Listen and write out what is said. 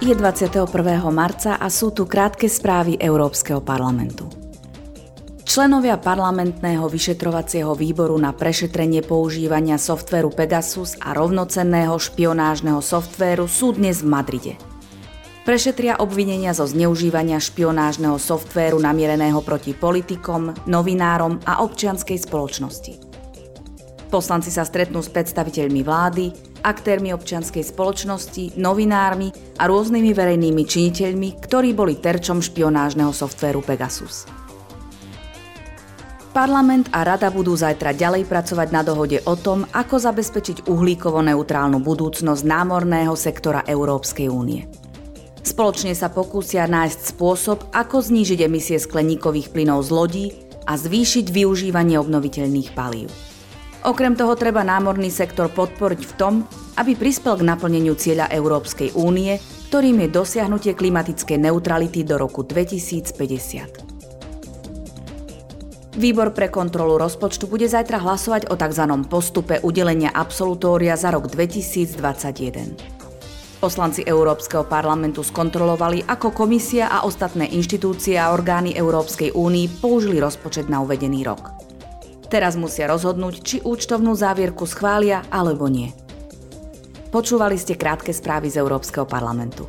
Je 21. marca a sú tu krátke správy Európskeho parlamentu. Členovia parlamentného vyšetrovacieho výboru na prešetrenie používania softvéru Pegasus a rovnocenného špionážneho softvéru sú dnes v Madride. Prešetria obvinenia zo zneužívania špionážneho softvéru namiereného proti politikom, novinárom a občianskej spoločnosti. Poslanci sa stretnú s predstaviteľmi vlády, aktérmi občianskej spoločnosti, novinármi a rôznymi verejnými činiteľmi, ktorí boli terčom špionážneho softvéru Pegasus. Parlament a rada budú zajtra ďalej pracovať na dohode o tom, ako zabezpečiť uhlíkovo-neutrálnu budúcnosť námorného sektora Európskej únie. Spoločne sa pokúsia nájsť spôsob, ako znížiť emisie skleníkových plynov z lodí a zvýšiť využívanie obnoviteľných palív. Okrem toho treba námorný sektor podporiť v tom, aby prispel k naplneniu cieľa Európskej únie, ktorým je dosiahnutie klimatickej neutrality do roku 2050. Výbor pre kontrolu rozpočtu bude zajtra hlasovať o tzv. postupe udelenia absolutória za rok 2021. Poslanci Európskeho parlamentu skontrolovali, ako komisia a ostatné inštitúcie a orgány Európskej únii použili rozpočet na uvedený rok. Teraz musia rozhodnúť, či účtovnú závierku schvália alebo nie. Počúvali ste krátke správy z Európskeho parlamentu.